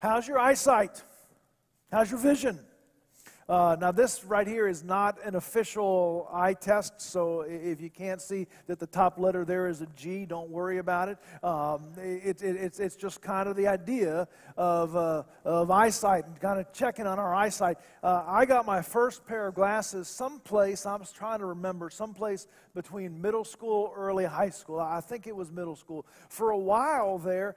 How's your eyesight? How's your vision? Uh, now, this right here is not an official eye test, so if you can't see that the top letter there is a G, don't worry about it. Um, it, it it's, it's just kind of the idea of, uh, of eyesight and kind of checking on our eyesight. Uh, I got my first pair of glasses someplace, I was trying to remember, someplace between middle school, early high school. I think it was middle school. For a while there,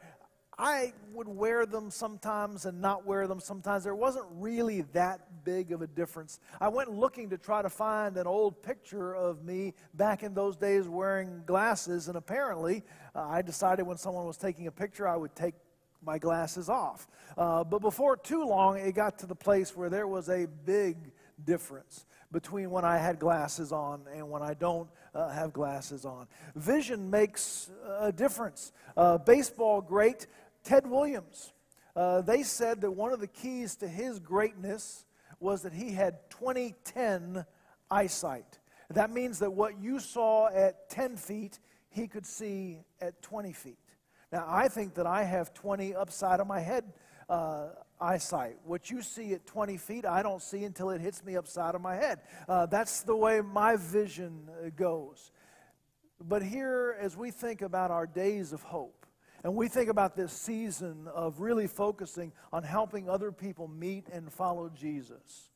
I would wear them sometimes and not wear them sometimes. There wasn't really that big of a difference. I went looking to try to find an old picture of me back in those days wearing glasses, and apparently uh, I decided when someone was taking a picture, I would take my glasses off. Uh, but before too long, it got to the place where there was a big difference between when I had glasses on and when I don't uh, have glasses on. Vision makes a difference. Uh, baseball great Ted Williams. Uh, they said that one of the keys to his greatness was that he had 2010 eyesight. That means that what you saw at 10 feet, he could see at 20 feet. Now, I think that I have 20 upside of my head uh, eyesight. What you see at 20 feet, I don't see until it hits me upside of my head. Uh, that's the way my vision uh, goes. But here, as we think about our days of hope, and we think about this season of really focusing on helping other people meet and follow Jesus.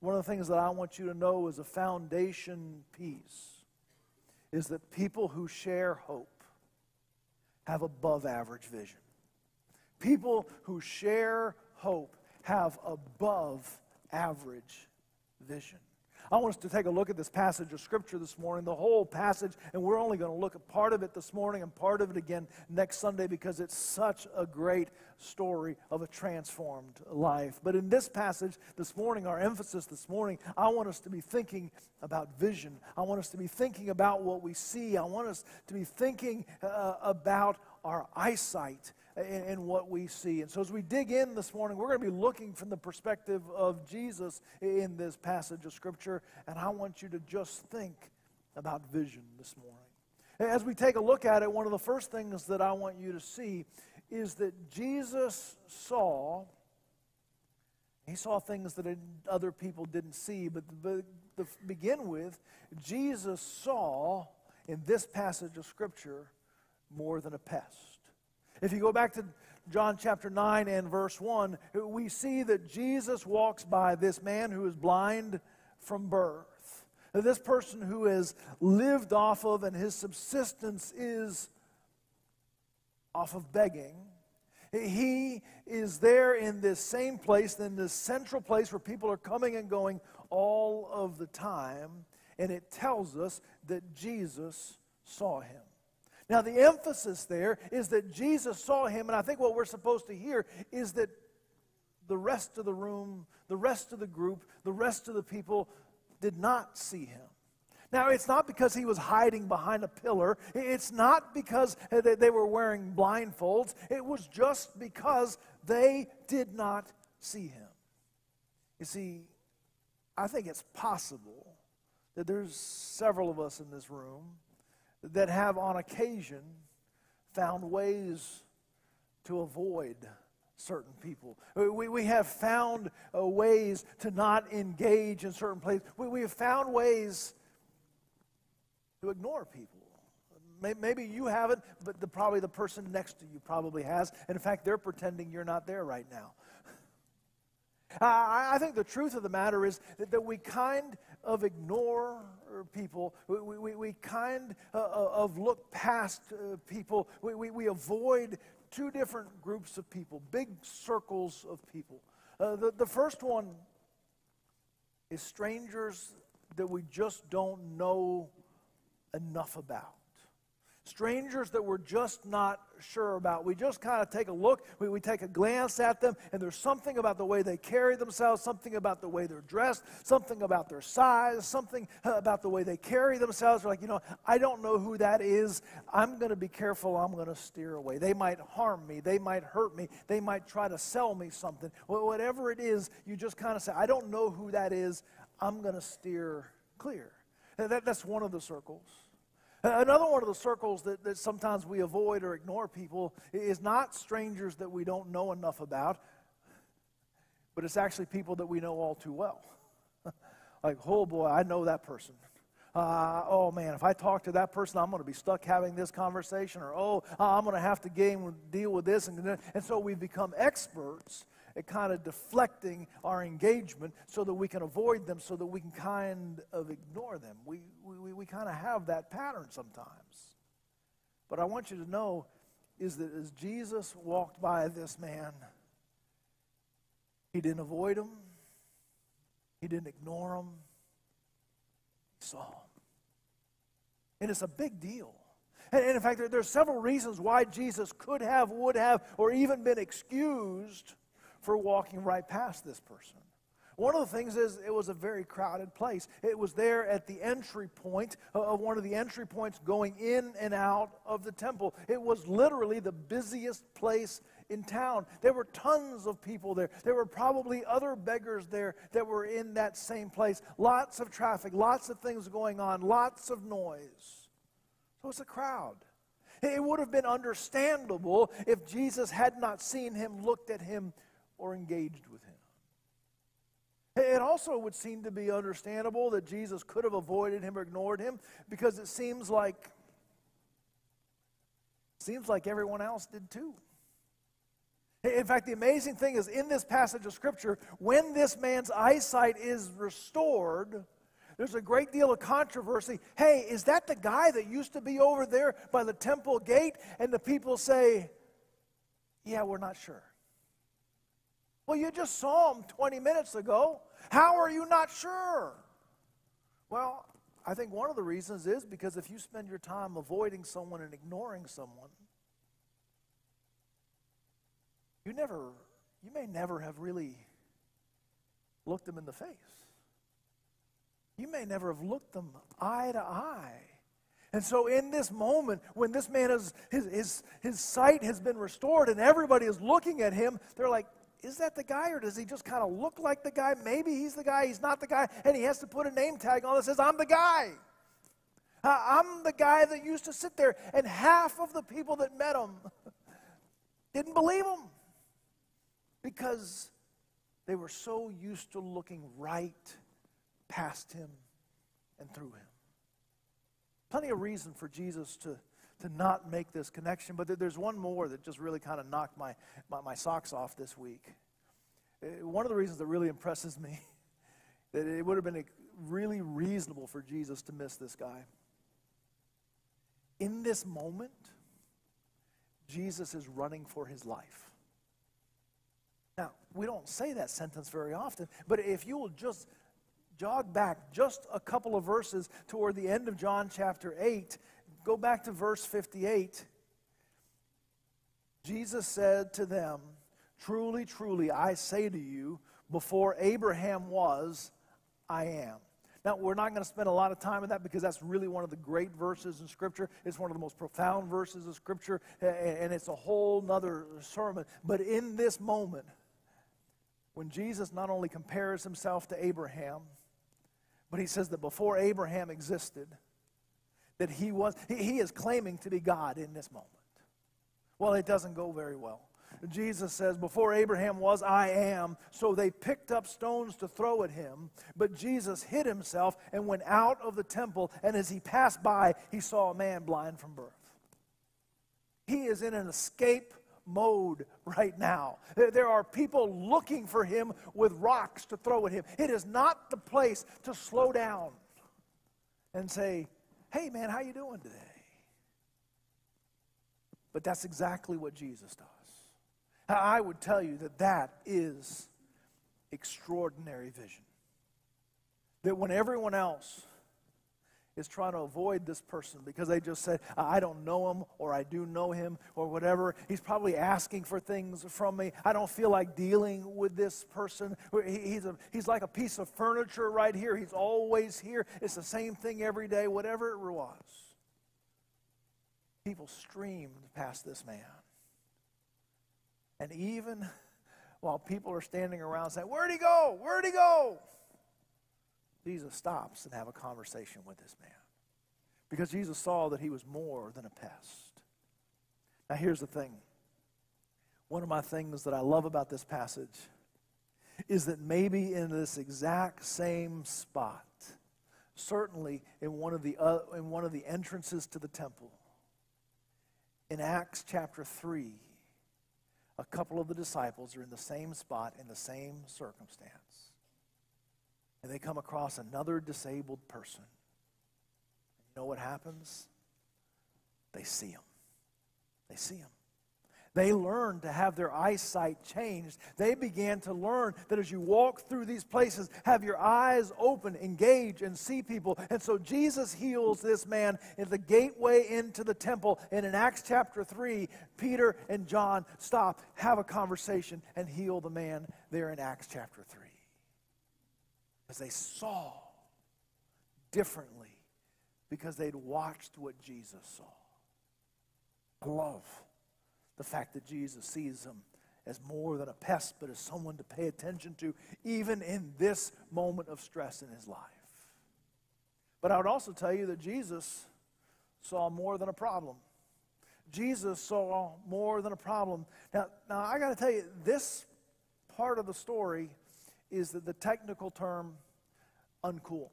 One of the things that I want you to know as a foundation piece is that people who share hope have above average vision. People who share hope have above average vision. I want us to take a look at this passage of Scripture this morning, the whole passage, and we're only going to look at part of it this morning and part of it again next Sunday because it's such a great story of a transformed life. But in this passage this morning, our emphasis this morning, I want us to be thinking about vision. I want us to be thinking about what we see. I want us to be thinking uh, about our eyesight in, in, what we see. And so, as we dig in this morning, we're going to be looking from the perspective of Jesus in this passage of Scripture. And I want you to just think about vision this morning. As we take a look at it, one of the first things that I want you to see is that Jesus saw. He saw things that other people didn't see, but to begin with, Jesus saw in this passage of Scripture more than a pest. If you go back to John chapter 9 and verse 1, we see that Jesus walks by this man who is blind from birth. This person who has lived off of and his subsistence is off of begging. He is there in this same place, in this central place where people are coming and going all of the time. And it tells us that Jesus saw him. Now, the emphasis there is that Jesus saw him, and I think what we're supposed to hear is that the rest of the room, the rest of the group, the rest of the people did not see him. Now, it's not because he was hiding behind a pillar. It's not because they were wearing blindfolds. It was just because they did not see him. You see, I think it's possible that there's several of us in this room that have on occasion found ways to avoid certain people. We, we have found uh, ways to not engage in certain places. We, we have found ways to ignore people. Maybe you haven't, but the, probably the person next to you probably has. And in fact, they're pretending you're not there right now. I, I think the truth of the matter is that, that we kind of ignore people. We, we, we kind uh, uh, of look past uh, people. We, we, we avoid two different groups of people, big circles of people. Uh, the, the first one is strangers that we just don't know enough about strangers that we're just not sure about. We just kind of take a look, we, we take a glance at them, and there's something about the way they carry themselves, something about the way they're dressed, something about their size, something uh, about the way they carry themselves. We're like, you know, I don't know who that is. I'm going to be careful. I'm going to steer away. They might harm me. They might hurt me. They might try to sell me something. Well, whatever it is, you just kind of say, I don't know who that is. I'm going to steer clear. That, that's one of the circles. Another one of the circles that, that sometimes we avoid or ignore people is not strangers that we don't know enough about, but it's actually people that we know all too well. like, oh boy, I know that person. Uh, oh man, if I talk to that person, I'm going to be stuck having this conversation, or oh, I'm going to have to game, deal with this. And, and so we've become experts at kind of deflecting our engagement so that we can avoid them, so that we can kind of ignore them. We, we, we kind of have that pattern sometimes. But I want you to know is that as Jesus walked by this man, he didn't avoid him, he didn't ignore him, he saw him. And it's a big deal. And, in fact, there, are several reasons why Jesus could have, would have, or even been excused for walking right past this person. One of the things is it was a very crowded place. It was there at the entry point uh, of one of the entry points going in and out of the temple. It was literally the busiest place in town. There were tons of people there. There were probably other beggars there that were in that same place. Lots of traffic, lots of things going on, lots of noise. So it's a crowd. It would have been understandable if Jesus had not seen him, looked at him, or engaged with him. It also would seem to be understandable that Jesus could have avoided him or ignored him because it seems like seems like everyone else did too. In fact, the amazing thing is in this passage of scripture, when this man's eyesight is restored, there's a great deal of controversy. Hey, is that the guy that used to be over there by the temple gate? And the people say, Yeah, we're not sure. Well, you just saw him 20 minutes ago. How are you not sure? Well, I think one of the reasons is because if you spend your time avoiding someone and ignoring someone, you never, you may never have really looked them in the face. You may never have looked them eye to eye. And so, in this moment, when this man is, his, his, his sight has been restored and everybody is looking at him, they're like, is that the guy or does he just kind of look like the guy? Maybe he's the guy, he's not the guy, and he has to put a name tag on that says, I'm the guy. Uh, I'm the guy that used to sit there. And half of the people that met him didn't believe him because they were so used to looking right past him and through him. Plenty of reason for Jesus to to not make this connection. But there's one more that just really kind of knocked my, my, my socks off this week. Uh, one of the reasons that really impresses me that it would have been really reasonable for Jesus to miss this guy. In this moment, Jesus is running for his life. Now, we don't say that sentence very often, but if you will just jog back just a couple of verses toward the end of John chapter 8, go back to verse 58. Jesus said to them, Truly, truly, I say to you, before Abraham was, I am. Now, we're not going to spend a lot of time on that because that's really one of the great verses in Scripture. It's one of the most profound verses of Scripture, and it's a whole nother sermon. But in this moment, when Jesus not only compares himself to Abraham, but he says that before Abraham existed, that he was, he, he is claiming to be God in this moment. Well, it doesn't go very well. Jesus says, Before Abraham was, I am. So they picked up stones to throw at him. But Jesus hid himself and went out of the temple. And as he passed by, he saw a man blind from birth. He is in an escape mode right now. There are people looking for him with rocks to throw at him. It is not the place to slow down and say, hey man, how you doing today? But that's exactly what Jesus does. I would tell you that that is extraordinary vision. That when everyone else is trying to avoid this person because they just said, I don't know him or I do know him or whatever. He's probably asking for things from me. I don't feel like dealing with this person. He's, a, he's like a piece of furniture right here. He's always here. It's the same thing every day, whatever it was. People streamed past this man. And even while people are standing around saying, Where'd he go? Where'd he go? Jesus stops and have a conversation with this man. Because Jesus saw that he was more than a pest. Now here's the thing. One of my things that I love about this passage is that maybe in this exact same spot, certainly in one of the, uh, in one of the entrances to the temple, in Acts chapter 3, a couple of the disciples are in the same spot in the same circumstance. And they come across another disabled person. You know what happens? They see him. They see him. They learn to have their eyesight changed. They began to learn that as you walk through these places, have your eyes open, engage, and see people. And so Jesus heals this man at the gateway into the temple. And in Acts chapter 3, Peter and John stop, have a conversation, and heal the man there in Acts chapter 3. As they saw differently because they'd watched what Jesus saw. I love the fact that Jesus sees him as more than a pest, but as someone to pay attention to, even in this moment of stress in his life. But I would also tell you that Jesus saw more than a problem. Jesus saw more than a problem. Now, now I got to tell you, this part of the story is that the technical term uncool.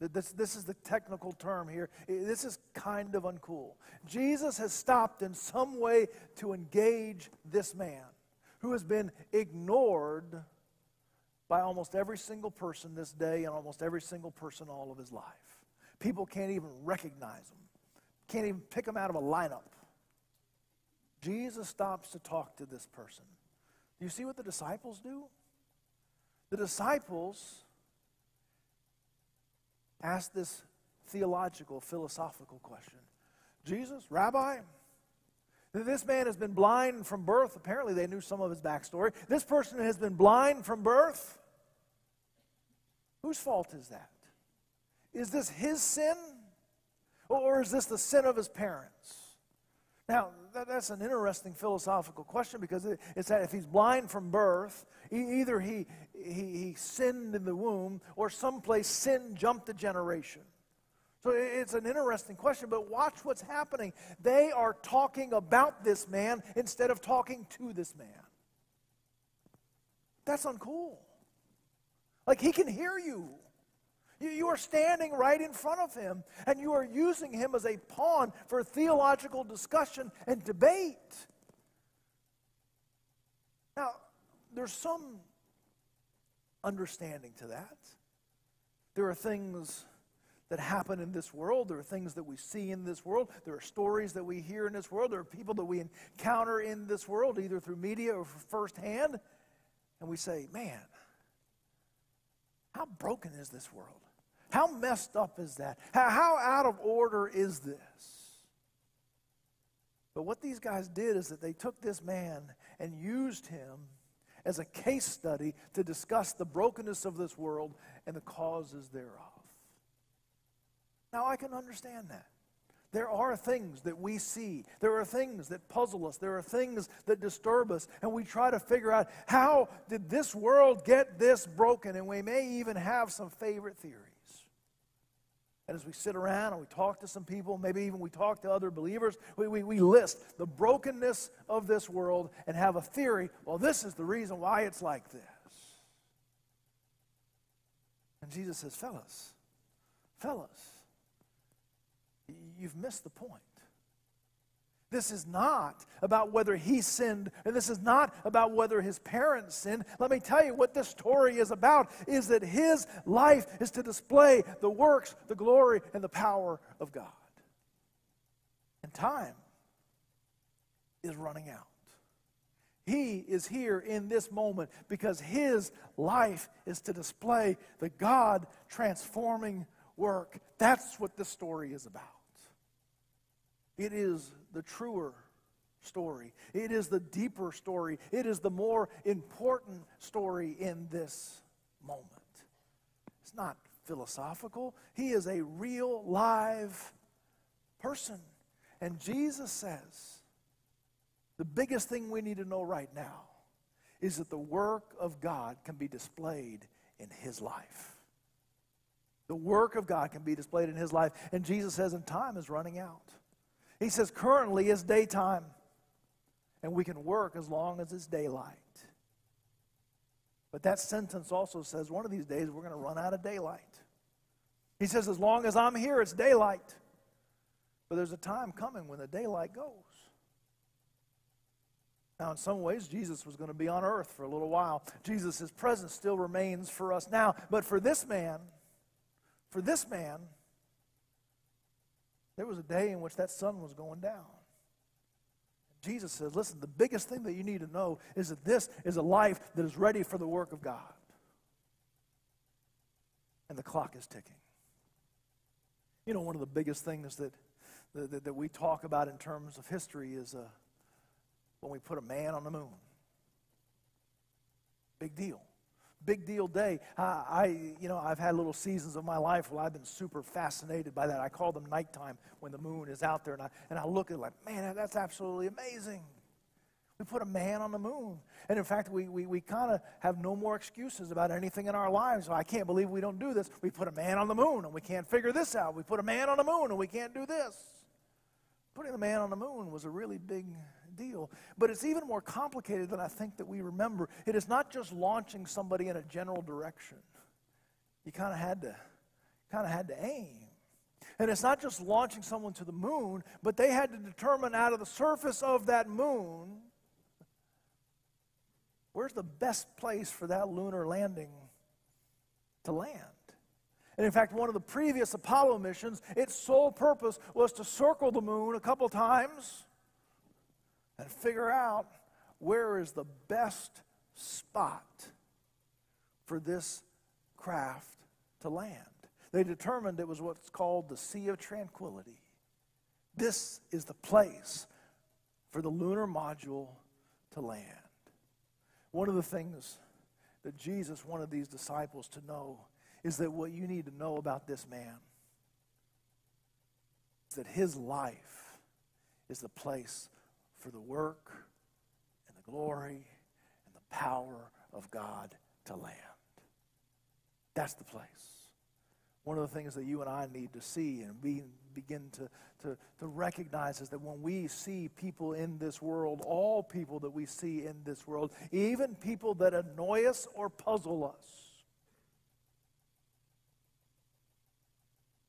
This, this is the technical term here. This is kind of uncool. Jesus has stopped in some way to engage this man who has been ignored by almost every single person this day and almost every single person all of his life. People can't even recognize him, can't even pick him out of a lineup. Jesus stops to talk to this person. Do you see what the disciples do? The disciples ask this theological, philosophical question Jesus, Rabbi, this man has been blind from birth. Apparently, they knew some of his backstory. This person has been blind from birth. Whose fault is that? Is this his sin? Or is this the sin of his parents? Now, that, that's an interesting philosophical question because it, it's that if he's blind from birth, he, either he, he, he sinned in the womb or someplace sin jumped a generation. So it's an interesting question, but watch what's happening. They are talking about this man instead of talking to this man. That's uncool. Like he can hear you. You are standing right in front of him, and you are using him as a pawn for theological discussion and debate. Now, there's some understanding to that. There are things that happen in this world. There are things that we see in this world. There are stories that we hear in this world. There are people that we encounter in this world, either through media or firsthand. And we say, man, how broken is this world? How messed up is that? How, how out of order is this? But what these guys did is that they took this man and used him as a case study to discuss the brokenness of this world and the causes thereof. Now, I can understand that. There are things that we see. There are things that puzzle us. There are things that disturb us. And we try to figure out how did this world get this broken? And we may even have some favorite theories. And as we sit around and we talk to some people, maybe even we talk to other believers, we, we, we list the brokenness of this world and have a theory. Well, this is the reason why it's like this. And Jesus says, Fellas, fellas, you've missed the point. This is not about whether he sinned, and this is not about whether his parents sinned. Let me tell you what this story is about is that his life is to display the works, the glory, and the power of God. And time is running out. He is here in this moment because his life is to display the God transforming work. That's what this story is about. It is the truer story. It is the deeper story. It is the more important story in this moment. It's not philosophical, he is a real, live person. And Jesus says the biggest thing we need to know right now is that the work of God can be displayed in his life. The work of God can be displayed in his life. And Jesus says, and time is running out. He says, currently it's daytime, and we can work as long as it's daylight. But that sentence also says one of these days we're going to run out of daylight. He says, as long as I'm here, it's daylight. But there's a time coming when the daylight goes. Now, in some ways, Jesus was going to be on earth for a little while. Jesus' presence still remains for us now. But for this man, for this man, there was a day in which that sun was going down. Jesus says, listen, the biggest thing that you need to know is that this is a life that is ready for the work of God. And the clock is ticking. You know, one of the biggest things that, that, that we talk about in terms of history is uh, when we put a man on the moon. Big deal. Big deal day. I, I, you know, I've had little seasons of my life where I've been super fascinated by that. I call them nighttime when the moon is out there, and I, and I look at it like, man, that's absolutely amazing. We put a man on the moon. And in fact, we, we, we kind of have no more excuses about anything in our lives. I can't believe we don't do this. We put a man on the moon and we can't figure this out. We put a man on the moon and we can't do this. Putting the man on the moon was a really big deal. But it's even more complicated than I think that we remember. It is not just launching somebody in a general direction. You kind of had to kind of had to aim. And it's not just launching someone to the moon, but they had to determine out of the surface of that moon where's the best place for that lunar landing to land. And in fact, one of the previous Apollo missions, its sole purpose was to circle the moon a couple times and figure out where is the best spot for this craft to land. They determined it was what's called the Sea of Tranquility. This is the place for the lunar module to land. One of the things that Jesus wanted these disciples to know is that what you need to know about this man is that his life is the place for the work and the glory and the power of God to land. That's the place. One of the things that you and I need to see and be, begin to, to, to recognize is that when we see people in this world, all people that we see in this world, even people that annoy us or puzzle us,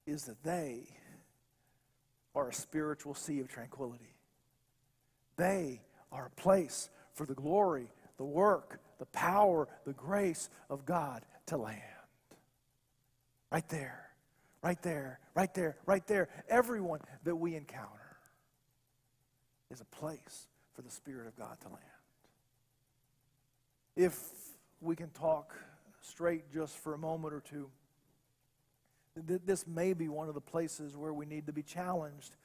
is that they are a spiritual sea of tranquility. They are a place for the glory, the work, the power, the grace of God to land. Right there, right there, right there, right there. Everyone that we encounter is a place for the Spirit of God to land. If we can talk straight just for a moment or two, this may be one of the places where we need to be challenged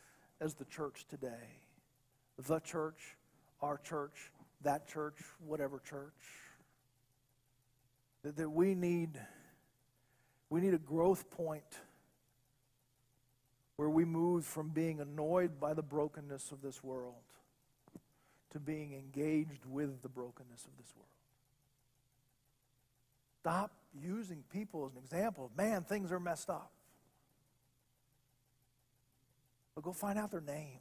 as the church today the church, our church, that church, whatever church. That, that we need we need a growth point where we move from being annoyed by the brokenness of this world to being engaged with the brokenness of this world. Stop using people as an example of, man, things are messed up. But go find out their name.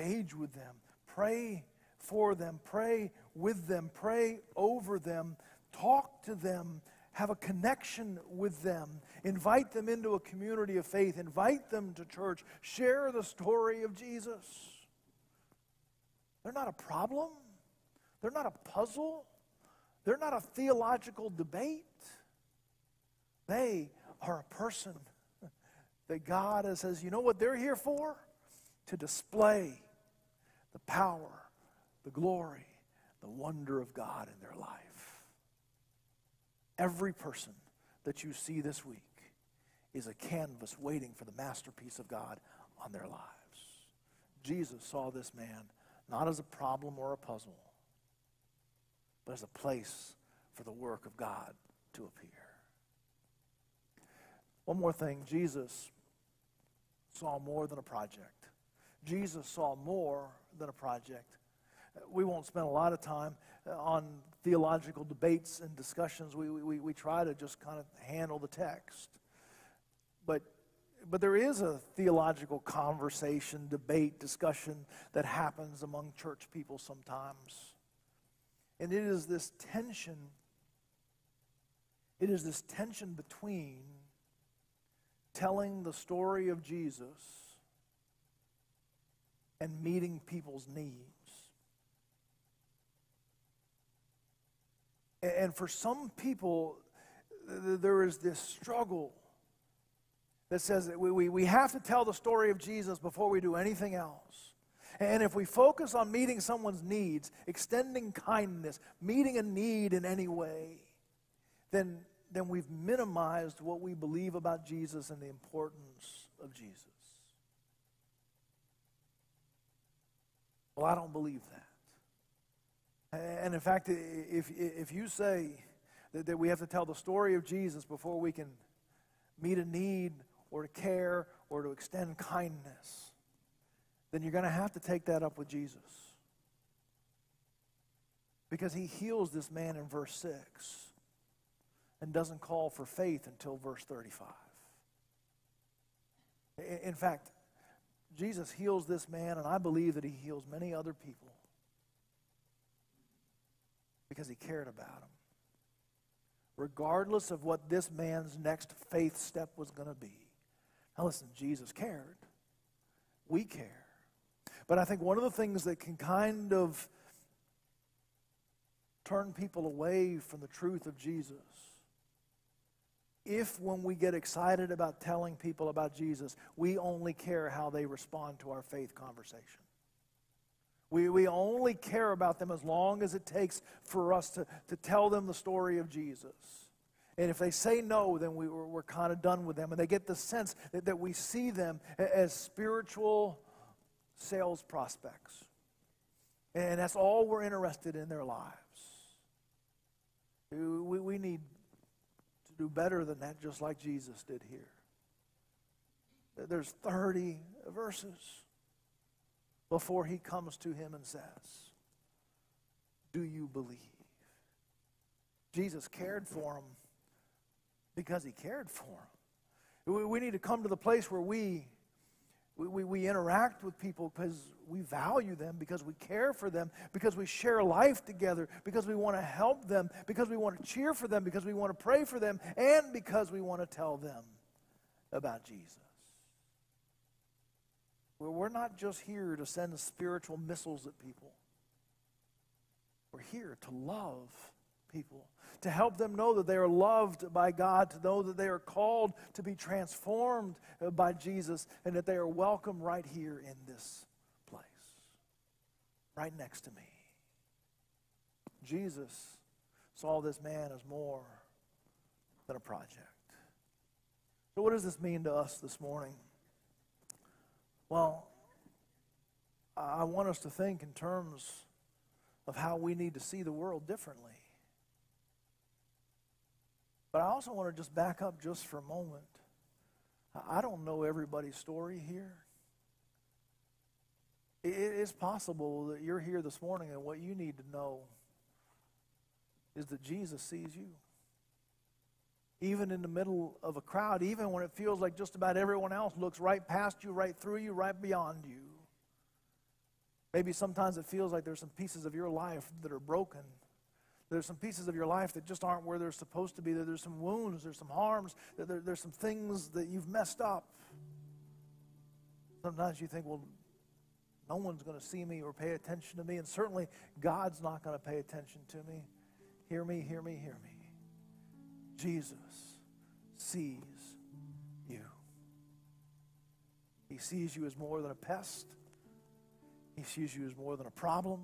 Engage with them. Pray for them. Pray with them. Pray over them. Talk to them. Have a connection with them. Invite them into a community of faith. Invite them to church. Share the story of Jesus. They're not a problem. They're not a puzzle. They're not a theological debate. They are a person that God has says, you know what they're here for? to display power, the glory, the wonder of God in their life. Every person that you see this week is a canvas waiting for the masterpiece of God on their lives. Jesus saw this man not as a problem or a puzzle, but as a place for the work of God to appear. One more thing Jesus saw more than a project. Jesus saw more than a project. We won't spend a lot of time uh, on theological debates and discussions. We, we, we try to just kind of handle the text. But, but there is a theological conversation, debate, discussion that happens among church people sometimes. And it is this tension, it is this tension between telling the story of Jesus and meeting people's needs. And for some people, there is this struggle that says that we, we, we have to tell the story of Jesus before we do anything else. And if we focus on meeting someone's needs, extending kindness, meeting a need in any way, then, then we've minimized what we believe about Jesus and the importance of Jesus. Well, I don't believe that. And in fact, if, if you say that, that we have to tell the story of Jesus before we can meet a need or to care or to extend kindness, then you're going to have to take that up with Jesus. Because he heals this man in verse 6 and doesn't call for faith until verse 35. In fact, Jesus heals this man, and I believe that he heals many other people because he cared about them. Regardless of what this man's next faith step was going to be. Now, listen, Jesus cared. We care. But I think one of the things that can kind of turn people away from the truth of Jesus if when we get excited about telling people about Jesus, we only care how they respond to our faith conversation. We, we only care about them as long as it takes for us to, to tell them the story of Jesus. And if they say no, then we, we're, we're kind of done with them. And they get the sense that, that we see them as spiritual sales prospects. And that's all we're interested in their lives. We, we need do better than that, just like Jesus did here. There's 30 verses before he comes to him and says, Do you believe? Jesus cared for him because he cared for him. We need to come to the place where we we, we, we interact with people because we value them, because we care for them, because we share life together, because we want to help them, because we want to cheer for them, because we want to pray for them, and because we want to tell them about Jesus. We're not just here to send spiritual missiles at people. We're here to love people, to help them know that they are loved by God, to know that they are called to be transformed uh, by Jesus, and that they are welcome right here in this place, right next to me. Jesus saw this man as more than a project. So, what does this mean to us this morning? Well, I want us to think in terms of how we need to see the world differently. But I also want to just back up just for a moment. I don't know everybody's story here. It is possible that you're here this morning and what you need to know is that Jesus sees you. Even in the middle of a crowd, even when it feels like just about everyone else looks right past you, right through you, right beyond you. Maybe sometimes it feels like there's some pieces of your life that are broken there's some pieces of your life that just aren't where they're supposed to be. There's some wounds, there's some harms, there, there's some things that you've messed up. Sometimes you think, well, no one's going to see me or pay attention to me, and certainly God's not going to pay attention to me. Hear me, hear me, hear me. Jesus sees you. He sees you as more than a pest. He sees you as more than a problem.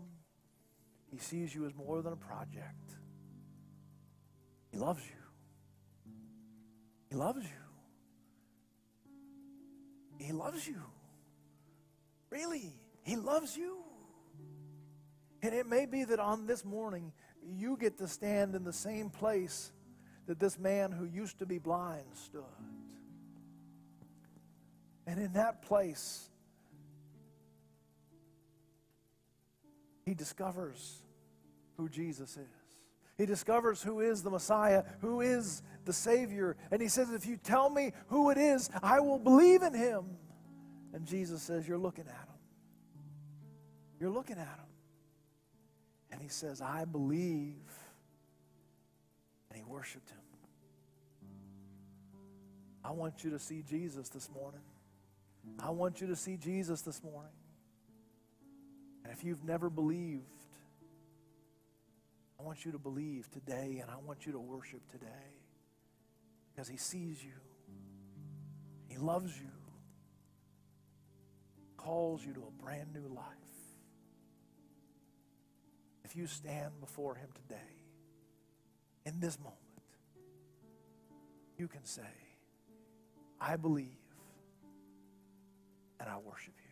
He sees you as more than a project. He loves you. He loves you. He loves you. Really, He loves you. And it may be that on this morning, you get to stand in the same place that this man who used to be blind stood. And in that place, he discovers who Jesus is. He discovers who is the Messiah, who is the Savior. And he says, If you tell me who it is, I will believe in him. And Jesus says, You're looking at him. You're looking at him. And he says, I believe. And he worshiped him. I want you to see Jesus this morning. I want you to see Jesus this morning. And if you've never believed, I want you to believe today and I want you to worship today because He sees you, He loves you, calls you to a brand new life. If you stand before Him today, in this moment, you can say, I believe and I worship you.